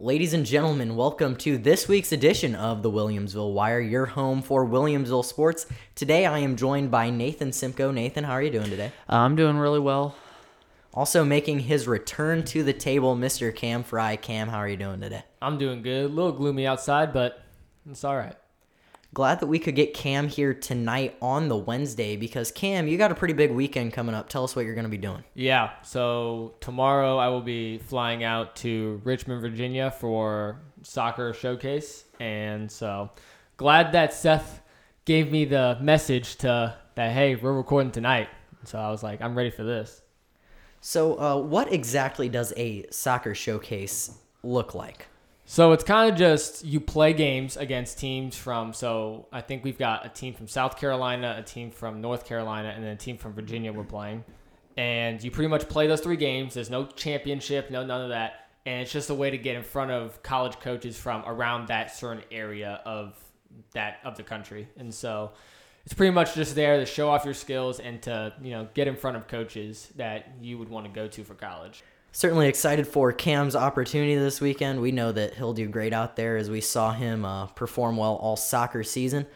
Ladies and gentlemen, welcome to this week's edition of the Williamsville Wire, your home for Williamsville sports. Today I am joined by Nathan Simko. Nathan, how are you doing today? I'm doing really well. Also making his return to the table, Mr. Cam Frye. Cam, how are you doing today? I'm doing good. A little gloomy outside, but it's all right. Glad that we could get Cam here tonight on the Wednesday because Cam, you got a pretty big weekend coming up. Tell us what you're going to be doing. Yeah. So tomorrow I will be flying out to Richmond, Virginia for soccer showcase, and so glad that Seth gave me the message to that. Hey, we're recording tonight. So I was like, I'm ready for this. So, uh, what exactly does a soccer showcase look like? So it's kind of just you play games against teams from. So I think we've got a team from South Carolina, a team from North Carolina, and then a team from Virginia. We're playing, and you pretty much play those three games. There's no championship, no none of that, and it's just a way to get in front of college coaches from around that certain area of that of the country. And so it's pretty much just there to show off your skills and to you know get in front of coaches that you would want to go to for college certainly excited for Cam's opportunity this weekend. We know that he'll do great out there as we saw him uh, perform well all soccer season.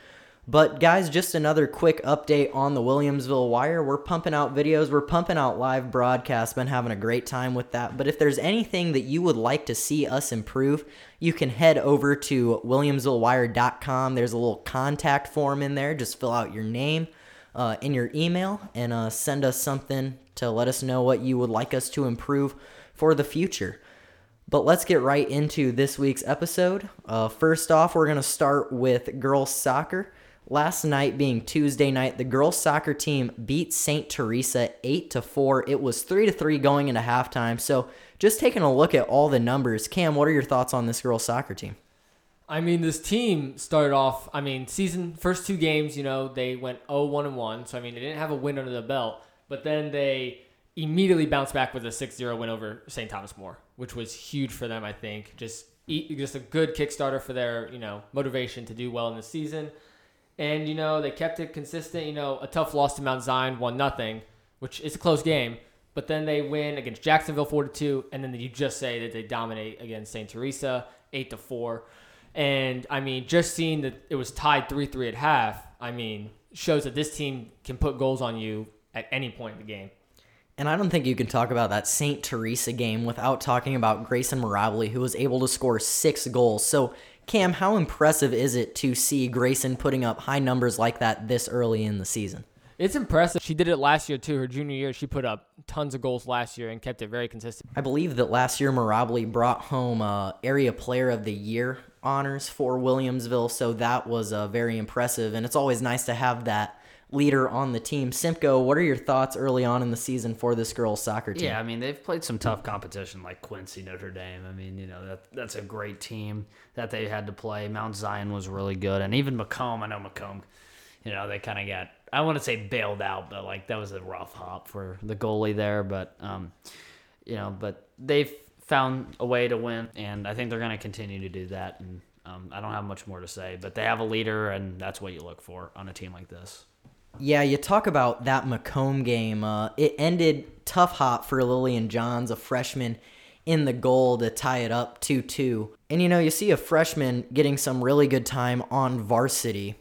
But guys, just another quick update on the Williamsville Wire. We're pumping out videos, we're pumping out live broadcasts, been having a great time with that. But if there's anything that you would like to see us improve, you can head over to williamsvillewire.com. There's a little contact form in there. Just fill out your name uh, in your email and uh, send us something to let us know what you would like us to improve for the future. But let's get right into this week's episode. Uh, first off, we're going to start with girls soccer. Last night being Tuesday night, the girls soccer team beat St. Teresa 8 to 4. It was 3 to 3 going into halftime. So, just taking a look at all the numbers, Cam, what are your thoughts on this girls soccer team? I mean, this team started off, I mean, season first two games, you know, they went 0-1 and 1. So I mean, they didn't have a win under the belt, but then they immediately bounced back with a 6-0 win over St. Thomas More, which was huge for them, I think. Just just a good kickstarter for their, you know, motivation to do well in the season. And you know, they kept it consistent, you know, a tough loss to Mount Zion, one nothing, which is a close game, but then they win against Jacksonville 4 2 and then you just say that they dominate against St. Teresa 8 to 4. And I mean, just seeing that it was tied 3 3 at half, I mean, shows that this team can put goals on you at any point in the game. And I don't think you can talk about that St. Teresa game without talking about Grayson Mirabile, who was able to score six goals. So, Cam, how impressive is it to see Grayson putting up high numbers like that this early in the season? It's impressive. She did it last year too. Her junior year, she put up tons of goals last year and kept it very consistent. I believe that last year Mirabile brought home uh, Area Player of the Year honors for Williamsville, so that was uh, very impressive. And it's always nice to have that leader on the team. Simko, what are your thoughts early on in the season for this girls' soccer team? Yeah, I mean they've played some tough competition like Quincy, Notre Dame. I mean, you know that that's a great team that they had to play. Mount Zion was really good, and even Macomb. I know Macomb. You know they kind of got I want to say bailed out, but like that was a rough hop for the goalie there. But um, you know, but they've found a way to win, and I think they're going to continue to do that. And um, I don't have much more to say, but they have a leader, and that's what you look for on a team like this. Yeah, you talk about that Macomb game. Uh, it ended tough hop for Lillian Johns, a freshman, in the goal to tie it up 2 2. And you know, you see a freshman getting some really good time on varsity.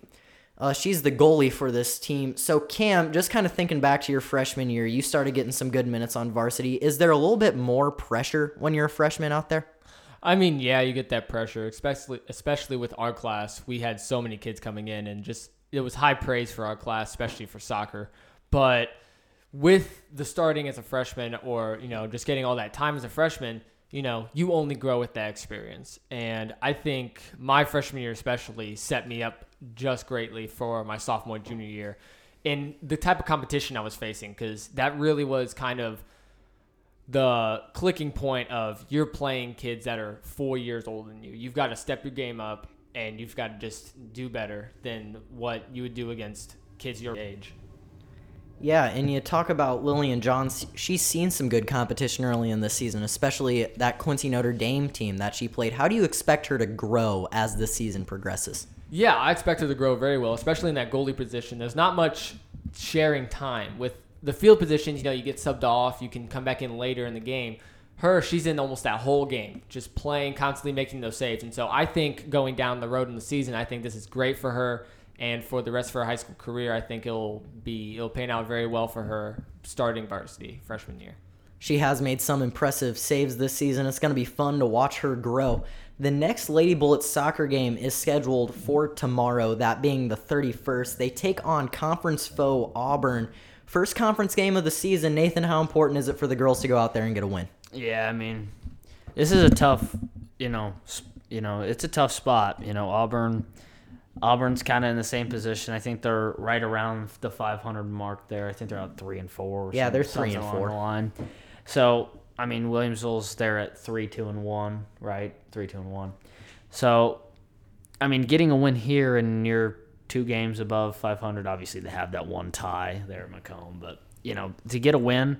Uh, she's the goalie for this team. So, Cam, just kind of thinking back to your freshman year, you started getting some good minutes on varsity. Is there a little bit more pressure when you're a freshman out there? I mean, yeah, you get that pressure, especially especially with our class. We had so many kids coming in, and just it was high praise for our class, especially for soccer. But with the starting as a freshman or, you know, just getting all that time as a freshman, you know, you only grow with that experience. And I think my freshman year especially set me up just greatly for my sophomore junior year in the type of competition I was facing because that really was kind of the clicking point of you're playing kids that are four years older than you. You've got to step your game up and you've got to just do better than what you would do against kids your age. Yeah, and you talk about Lillian Johns. She's seen some good competition early in the season, especially that Quincy Notre Dame team that she played. How do you expect her to grow as the season progresses? Yeah, I expect her to grow very well, especially in that goalie position. There's not much sharing time with the field positions. You know, you get subbed off, you can come back in later in the game. her, she's in almost that whole game, just playing, constantly making those saves. And so I think going down the road in the season, I think this is great for her. And for the rest of her high school career, I think it'll be it'll pan out very well for her starting varsity freshman year. She has made some impressive saves this season. It's going to be fun to watch her grow. The next Lady Bullets soccer game is scheduled for tomorrow, that being the 31st. They take on conference foe Auburn. First conference game of the season. Nathan, how important is it for the girls to go out there and get a win? Yeah, I mean, this is a tough, you know, you know, it's a tough spot. You know, Auburn, Auburn's kind of in the same position. I think they're right around the 500 mark there. I think they're at three and four. yeah, they're three and four. Line. So I mean, Williamsville's there at three, two, and one, right? Three, two, and one. So, I mean, getting a win here and you're two games above 500. Obviously, they have that one tie there at Macomb, but you know, to get a win,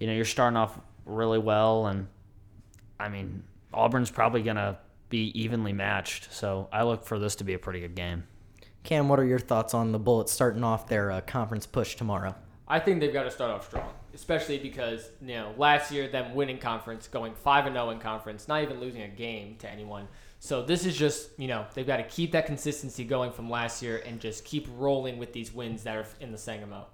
you know, you're starting off really well. And I mean, Auburn's probably going to be evenly matched. So I look for this to be a pretty good game. Cam, what are your thoughts on the Bullets starting off their uh, conference push tomorrow? I think they've got to start off strong, especially because you know last year them winning conference, going five and zero oh in conference, not even losing a game to anyone. So this is just you know they've got to keep that consistency going from last year and just keep rolling with these wins that are in the Sangamo.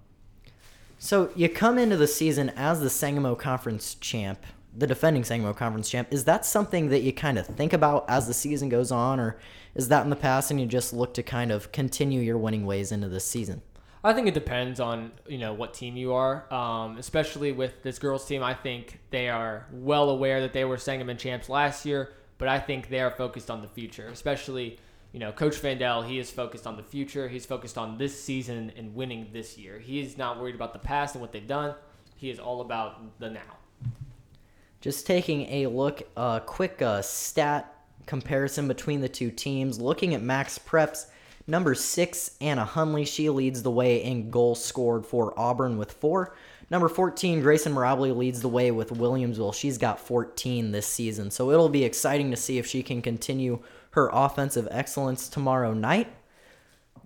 So you come into the season as the Sangamo Conference champ, the defending Sangamo Conference champ. Is that something that you kind of think about as the season goes on, or is that in the past and you just look to kind of continue your winning ways into this season? I think it depends on you know what team you are, um, especially with this girls team. I think they are well aware that they were Sangamon champs last year, but I think they are focused on the future, especially you know, Coach Vandell, he is focused on the future. He's focused on this season and winning this year. He is not worried about the past and what they've done. He is all about the now. Just taking a look, a uh, quick uh, stat comparison between the two teams. Looking at Max Preps, number six, Anna Hunley, she leads the way in goals scored for Auburn with four. Number 14, Grayson Mirabile leads the way with Williamsville. She's got 14 this season. So it'll be exciting to see if she can continue her offensive excellence tomorrow night.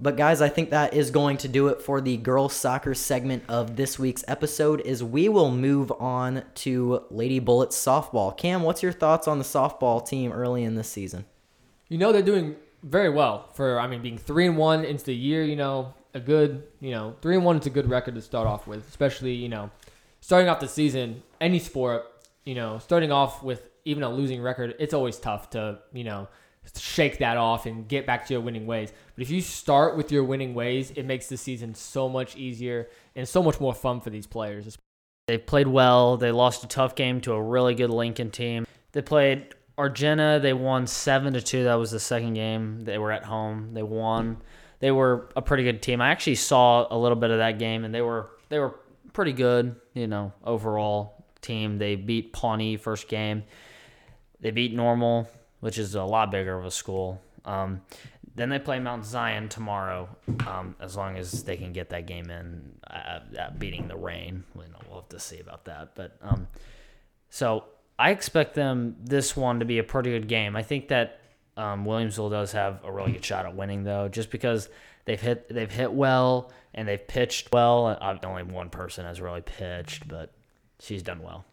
But guys, I think that is going to do it for the girls soccer segment of this week's episode. Is we will move on to Lady Bullets softball. Cam, what's your thoughts on the softball team early in this season? You know they're doing very well for I mean being three and one into the year. You know a good you know three and one is a good record to start off with, especially you know starting off the season. Any sport, you know, starting off with even a losing record, it's always tough to you know shake that off and get back to your winning ways. But if you start with your winning ways, it makes the season so much easier and so much more fun for these players. They played well. They lost a tough game to a really good Lincoln team. They played Argenta. They won seven to two. That was the second game. They were at home. They won. They were a pretty good team. I actually saw a little bit of that game, and they were they were pretty good. You know, overall team. They beat Pawnee first game. They beat Normal which is a lot bigger of a school. Um, then they play Mount Zion tomorrow, um, as long as they can get that game in, uh, uh, beating the rain. We'll have to see about that. But um, so I expect them this one to be a pretty good game. I think that um, Williamsville does have a really good shot at winning, though, just because they've hit they've hit well and they've pitched well. Uh, only one person has really pitched, but she's done well.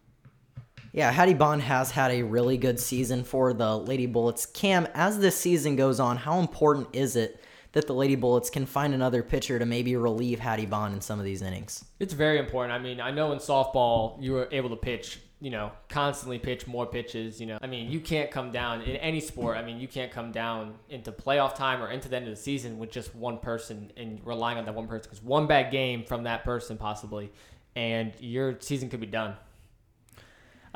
Yeah, Hattie Bond has had a really good season for the Lady Bullets. Cam, as this season goes on, how important is it that the Lady Bullets can find another pitcher to maybe relieve Hattie Bond in some of these innings? It's very important. I mean, I know in softball you were able to pitch, you know, constantly pitch more pitches. You know, I mean, you can't come down in any sport. I mean, you can't come down into playoff time or into the end of the season with just one person and relying on that one person because one bad game from that person possibly, and your season could be done.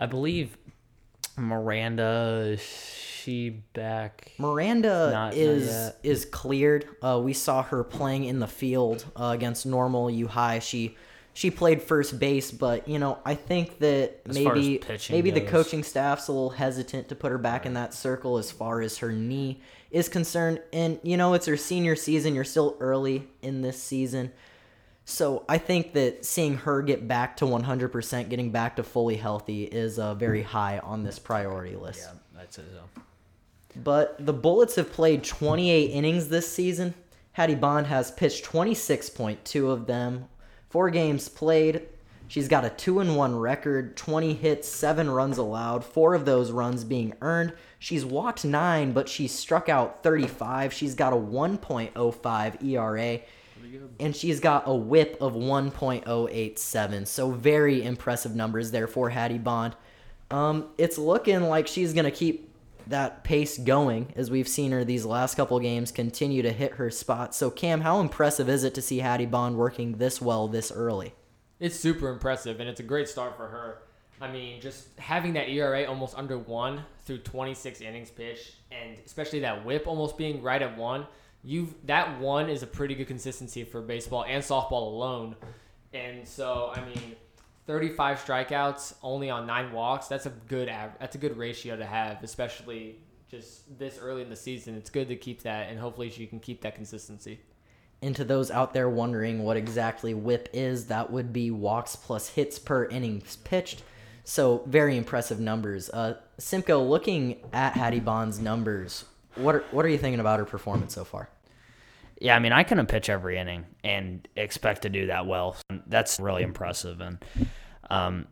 I believe Miranda she back? Miranda not, is not is cleared. Uh, we saw her playing in the field uh, against normal U High. She she played first base, but you know I think that as maybe maybe goes. the coaching staff's a little hesitant to put her back in that circle as far as her knee is concerned. And you know it's her senior season. You're still early in this season. So I think that seeing her get back to 100%, getting back to fully healthy, is uh, very high on this priority list. Yeah, I'd say so. But the Bullets have played 28 innings this season. Hattie Bond has pitched 26.2 of them. Four games played. She's got a 2 and 1 record, 20 hits, 7 runs allowed, 4 of those runs being earned. She's walked 9, but she's struck out 35. She's got a 1.05 ERA and she's got a whip of 1.087. So very impressive numbers there for Hattie Bond. Um, it's looking like she's gonna keep that pace going as we've seen her these last couple games continue to hit her spot. So Cam, how impressive is it to see Hattie Bond working this well this early? It's super impressive, and it's a great start for her. I mean, just having that ERA almost under one through 26 innings pitched, and especially that WHIP almost being right at one you that one is a pretty good consistency for baseball and softball alone. And so, I mean, 35 strikeouts only on 9 walks, that's a good av- that's a good ratio to have, especially just this early in the season. It's good to keep that and hopefully she can keep that consistency. And to those out there wondering what exactly whip is, that would be walks plus hits per innings pitched. So very impressive numbers. Uh, Simko, looking at Hattie Bond's numbers, what are, what are you thinking about her performance so far? Yeah, I mean, I couldn't pitch every inning and expect to do that well. That's really impressive. And um,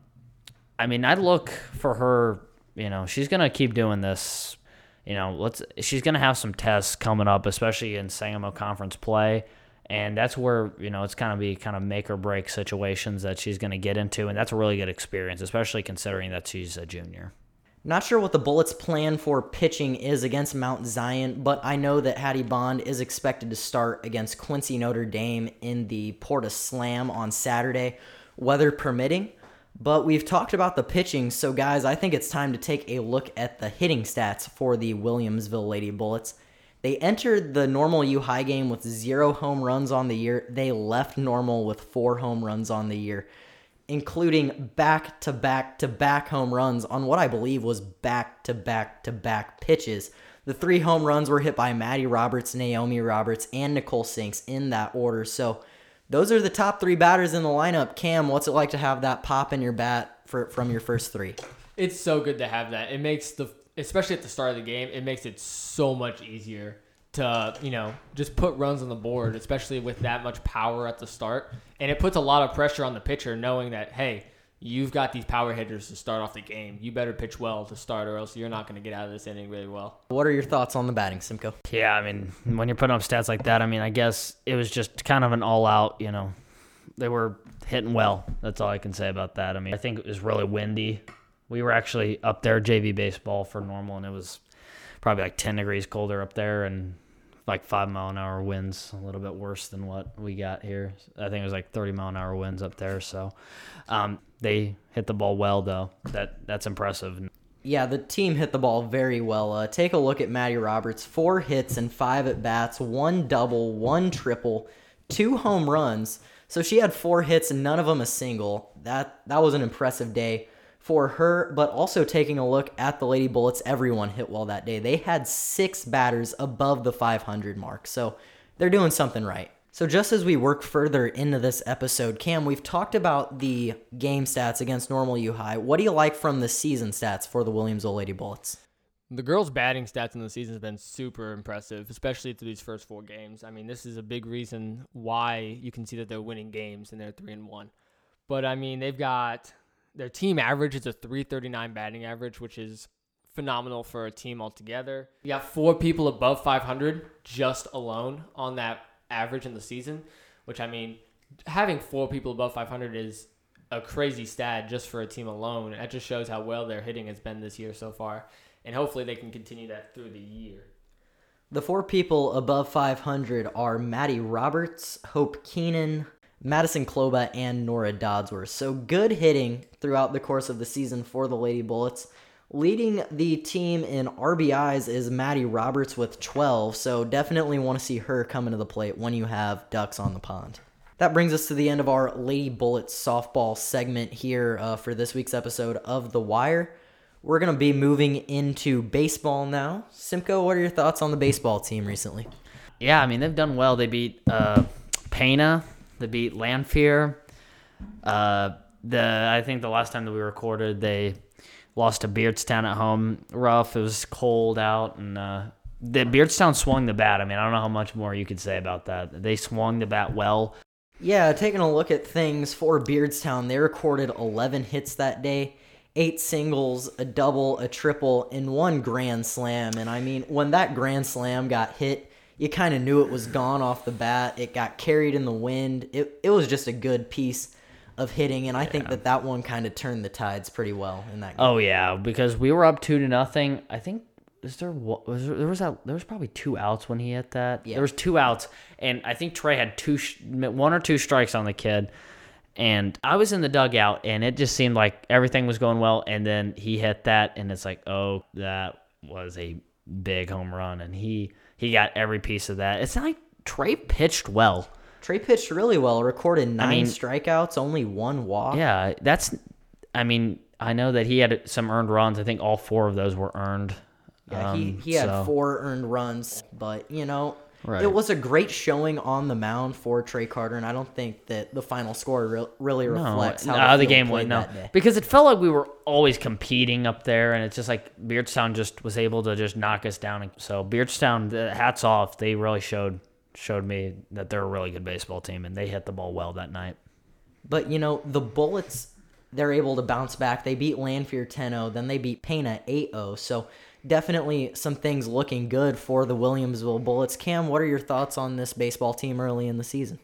I mean, I look for her. You know, she's gonna keep doing this. You know, let's. She's gonna have some tests coming up, especially in Sangamo Conference play, and that's where you know it's gonna be kind of make or break situations that she's gonna get into, and that's a really good experience, especially considering that she's a junior. Not sure what the Bullets' plan for pitching is against Mount Zion, but I know that Hattie Bond is expected to start against Quincy Notre Dame in the Porta Slam on Saturday, weather permitting. But we've talked about the pitching, so guys, I think it's time to take a look at the hitting stats for the Williamsville Lady Bullets. They entered the normal U High game with zero home runs on the year. They left normal with four home runs on the year including back to back to back home runs on what I believe was back to back to back pitches. The three home runs were hit by Maddie Roberts, Naomi Roberts, and Nicole Sinks in that order. So those are the top three batters in the lineup. Cam, what's it like to have that pop in your bat for, from your first three? It's so good to have that. It makes the, especially at the start of the game, it makes it so much easier to you know just put runs on the board, especially with that much power at the start, and it puts a lot of pressure on the pitcher, knowing that hey, you've got these power hitters to start off the game. You better pitch well to start, or else you're not going to get out of this inning really well. What are your thoughts on the batting, Simko? Yeah, I mean, when you're putting up stats like that, I mean, I guess it was just kind of an all-out. You know, they were hitting well. That's all I can say about that. I mean, I think it was really windy. We were actually up there JV baseball for normal, and it was probably like 10 degrees colder up there and like five mile an hour winds, a little bit worse than what we got here. I think it was like 30 mile an hour winds up there. So um, they hit the ball well, though. That That's impressive. Yeah, the team hit the ball very well. Uh, take a look at Maddie Roberts. Four hits and five at bats, one double, one triple, two home runs. So she had four hits and none of them a single. That that was an impressive day for her, but also taking a look at the Lady Bullets, everyone hit well that day. They had six batters above the 500 mark, so they're doing something right. So, just as we work further into this episode, Cam, we've talked about the game stats against normal U High. What do you like from the season stats for the Williamsville Lady Bullets? The girls' batting stats in the season have been super impressive, especially through these first four games. I mean, this is a big reason why you can see that they're winning games and they're three and one. But I mean, they've got their team average is a 339 batting average, which is phenomenal for a team altogether. You got four people above 500 just alone on that average in the season, which I mean, having four people above 500 is a crazy stat just for a team alone. That just shows how well their hitting has been this year so far, and hopefully they can continue that through the year. The four people above 500 are Maddie Roberts, Hope Keenan, Madison Kloba and Nora Dodsworth. So good hitting throughout the course of the season for the Lady Bullets. Leading the team in RBIs is Maddie Roberts with 12, so definitely want to see her come into the plate when you have ducks on the pond. That brings us to the end of our Lady Bullets softball segment here uh, for this week's episode of The Wire. We're going to be moving into baseball now. Simko, what are your thoughts on the baseball team recently? Yeah, I mean, they've done well. They beat uh, Pana they beat Lanphier. Uh, the I think the last time that we recorded, they lost to Beardstown at home. Rough. It was cold out, and uh, the Beardstown swung the bat. I mean, I don't know how much more you could say about that. They swung the bat well. Yeah, taking a look at things for Beardstown, they recorded 11 hits that day, eight singles, a double, a triple, and one grand slam. And I mean, when that grand slam got hit, you kind of knew it was gone off the bat. It got carried in the wind. It, it was just a good piece of hitting, and I think that that one kind of turned the tides pretty well in that game. Oh yeah, because we were up two to nothing. I think is there was there, there was that there was probably two outs when he hit that. Yeah. There was two outs, and I think Trey had two, one or two strikes on the kid. And I was in the dugout, and it just seemed like everything was going well. And then he hit that, and it's like, oh, that was a big home run, and he he got every piece of that. It's not like Trey pitched well. Trey pitched really well, recorded nine mean- strikeouts, only one walk. Yeah, that's. I mean, I know that he had some earned runs. I think all four of those were earned. Yeah, he, Um, he had so- four earned runs, but you know, Right. it was a great showing on the mound for Trey Carter, and I don't think that the final score re- really No, reflects how no, the, game went no that day. because it felt like we were always competing up there, and it's just like Beardstown just was able to just knock us down. So Beardstown, hats off, they really showed showed me that they're a really good baseball team, and they hit the ball well that night. But you know, the Bullets, they're able to bounce back. They beat Lanphier 10-0, then they beat Pana 8-0. So definitely some things looking good for the Williamsville Bullets. Cam, what are your thoughts on this baseball team early in the season?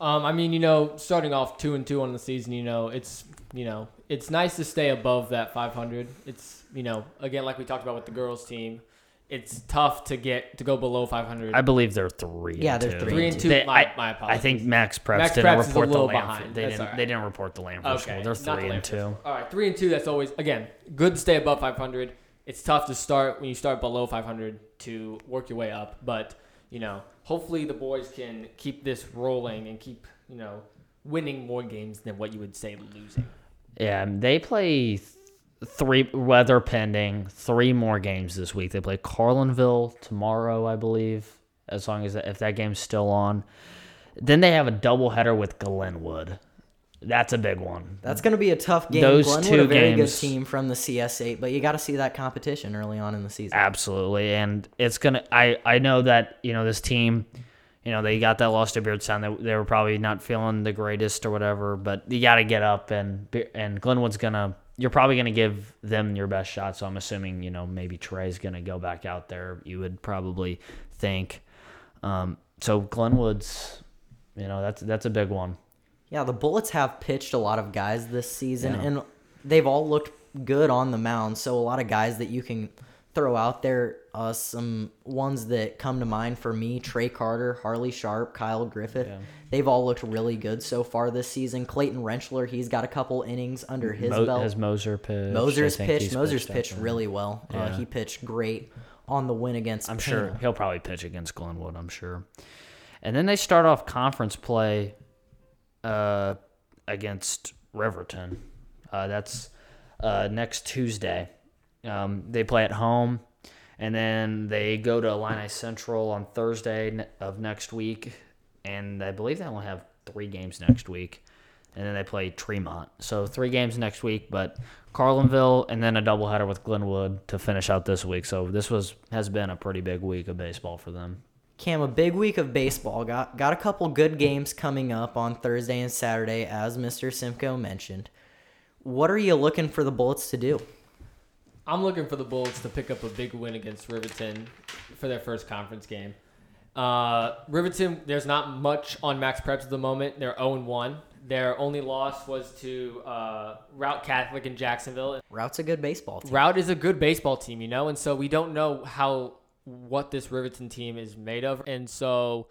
Um, I mean, you know, starting off two and two on the season, you know, it's you know, it's nice to stay above that 500. It's you know, again, like we talked about with the girls team, it's tough to get to go below 500. I believe they're three. Yeah, they're two. three Three and two. They- my, I, my I think Max Preps Max didn't Preps is a report the little Lanphier. They That's didn't. all right. They didn't report the Lanphier Okay, score. They're not the three and two. All right, three and two. That's always again good to stay above 500. It's tough to start when you start below 500 to work your way up, but you know, hopefully the boys can keep this rolling and keep you know winning more games than what you would say losing. Yeah, they play th- three weather pending three more games this week. They play Carlinville tomorrow, I believe, as long as if that game's still on. Then they have a doubleheader with Glenwood. That's a big one. That's going to be a tough game. Those Glenwood, two a very games- good team from the CS8, but you got to see that competition early on in the season. Absolutely, and it's gonna. I I know that you know this team. You know they got that loss to Beardstown. They, they were probably not feeling the greatest or whatever, but you got to get up and Be- and Glenwood's gonna. You're probably gonna give them your best shot. So I'm assuming you know maybe Trey's gonna go back out there. You would probably think. Um, so Glenwood's, you know that's that's a big one. Yeah, the Bullets have pitched a lot of guys this season, Yeah. and they've all looked good on the mound. So a lot of guys that you can throw out there. Uh, some ones that come to mind for me: Trey Carter, Harley Sharp, Kyle Griffith. Yeah. They've all looked really good so far this season. Clayton Rentschler, he's got a couple innings under his Mo- belt. has Moser pitched? Moser's pitched. Moser's out pitched really well. Uh, he pitched great on the win against. I'm Pana. sure he'll probably pitch against Glenwood. I'm sure. And then they start off conference play uh, against Riverton. Uh, that's uh, next Tuesday. Um, they play at home, and then they go to Illini Central on Thursday of next week. And I believe they only have three games next week. And then they play Tremont. So three games next week, but Carlinville and then a doubleheader with Glenwood to finish out this week. So this was has been a pretty big week of baseball for them. Cam, a big week of baseball. Got got a couple good games coming up on Thursday and Saturday, as Mr. Simko mentioned. What are you looking for the Bullets to do? I'm looking for the Bullets to pick up a big win against Riverton for their first conference game. Uh, Riverton, there's not much on Max Preps at the moment. They're 0 1. Their only loss was to uh, Routt Catholic in Jacksonville. Routt's a good baseball team. Route is a good baseball team, you know, and so we don't know how what this Riverton team is made of, and so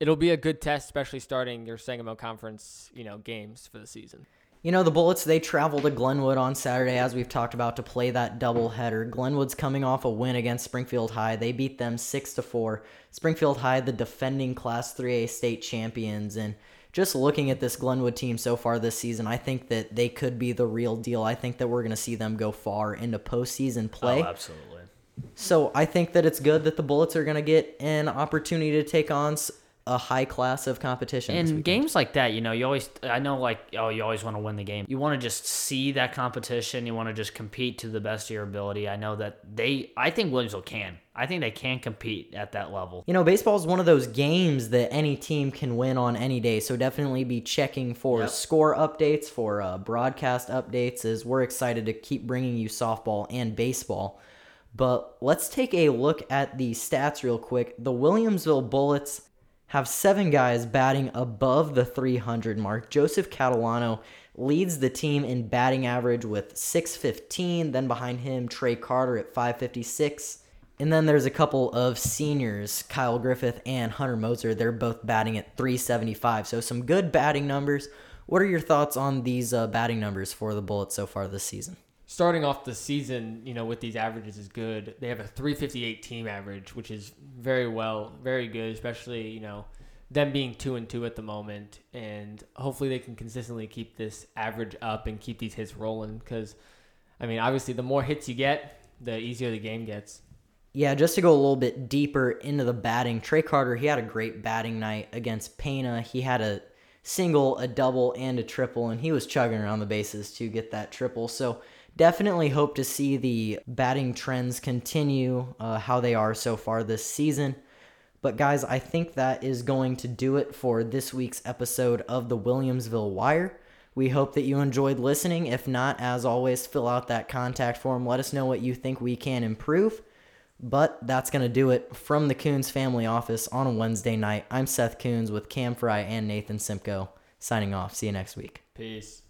it'll be a good test, especially starting your Sangamo Conference, you know, games for the season. You know, the Bullets, they travel to Glenwood on Saturday, as we've talked about, to play that doubleheader. Glenwood's coming off a win against Springfield High. They beat them 6 to 4. Springfield High, the defending Class 3A state champions. And just looking at this Glenwood team so far this season, I think that they could be the real deal. I think that we're going to see them go far into postseason play. Oh, absolutely. So I think that it's good that the Bullets are going to get an opportunity to take on a high class of competition. in games like that, you know, you always I know like oh, you always want to win the game. You want to just see that competition. You want to just compete to the best of your ability. I know that they I think Williamsville can. I think they can compete at that level. You know, baseball is one of those games that any team can win on any day. So definitely be checking for Yep. score updates, for uh, broadcast updates, as we're excited to keep bringing you softball and baseball. But let's take a look at the stats real quick. The Williamsville Bullets have seven guys batting above the 300 mark. Joseph Catalano leads the team in batting average with 615. Then behind him, Trey Carter at 556. And then there's a couple of seniors, Kyle Griffith and Hunter Moser. They're both batting at 375. So some good batting numbers. What are your thoughts on these uh, batting numbers for the Bullets so far this season? Starting off the season, you know, with these averages is good. They have a 358 team average, which is very well, very good, especially, you know, them being 2 and 2 at the moment and hopefully they can consistently keep this average up and keep these hits rolling cuz I mean, obviously the more hits you get, the easier the game gets. Yeah, just to go a little bit deeper into the batting, Trey Carter, he had a great batting night against Pana. He had a single, a double, and a triple, and he was chugging around the bases to get that triple. So definitely hope to see the batting trends continue uh, how they are so far this season. But guys, I think that is going to do it for this week's episode of the Williamsville Wire. We hope that you enjoyed listening. If not, as always, fill out that contact form. Let us know what you think we can improve. But that's going to do it from the Kunz family office on a Wednesday night. I'm Seth Kunz with Cam Frye and Nathan Simko signing off. See you next week. Peace.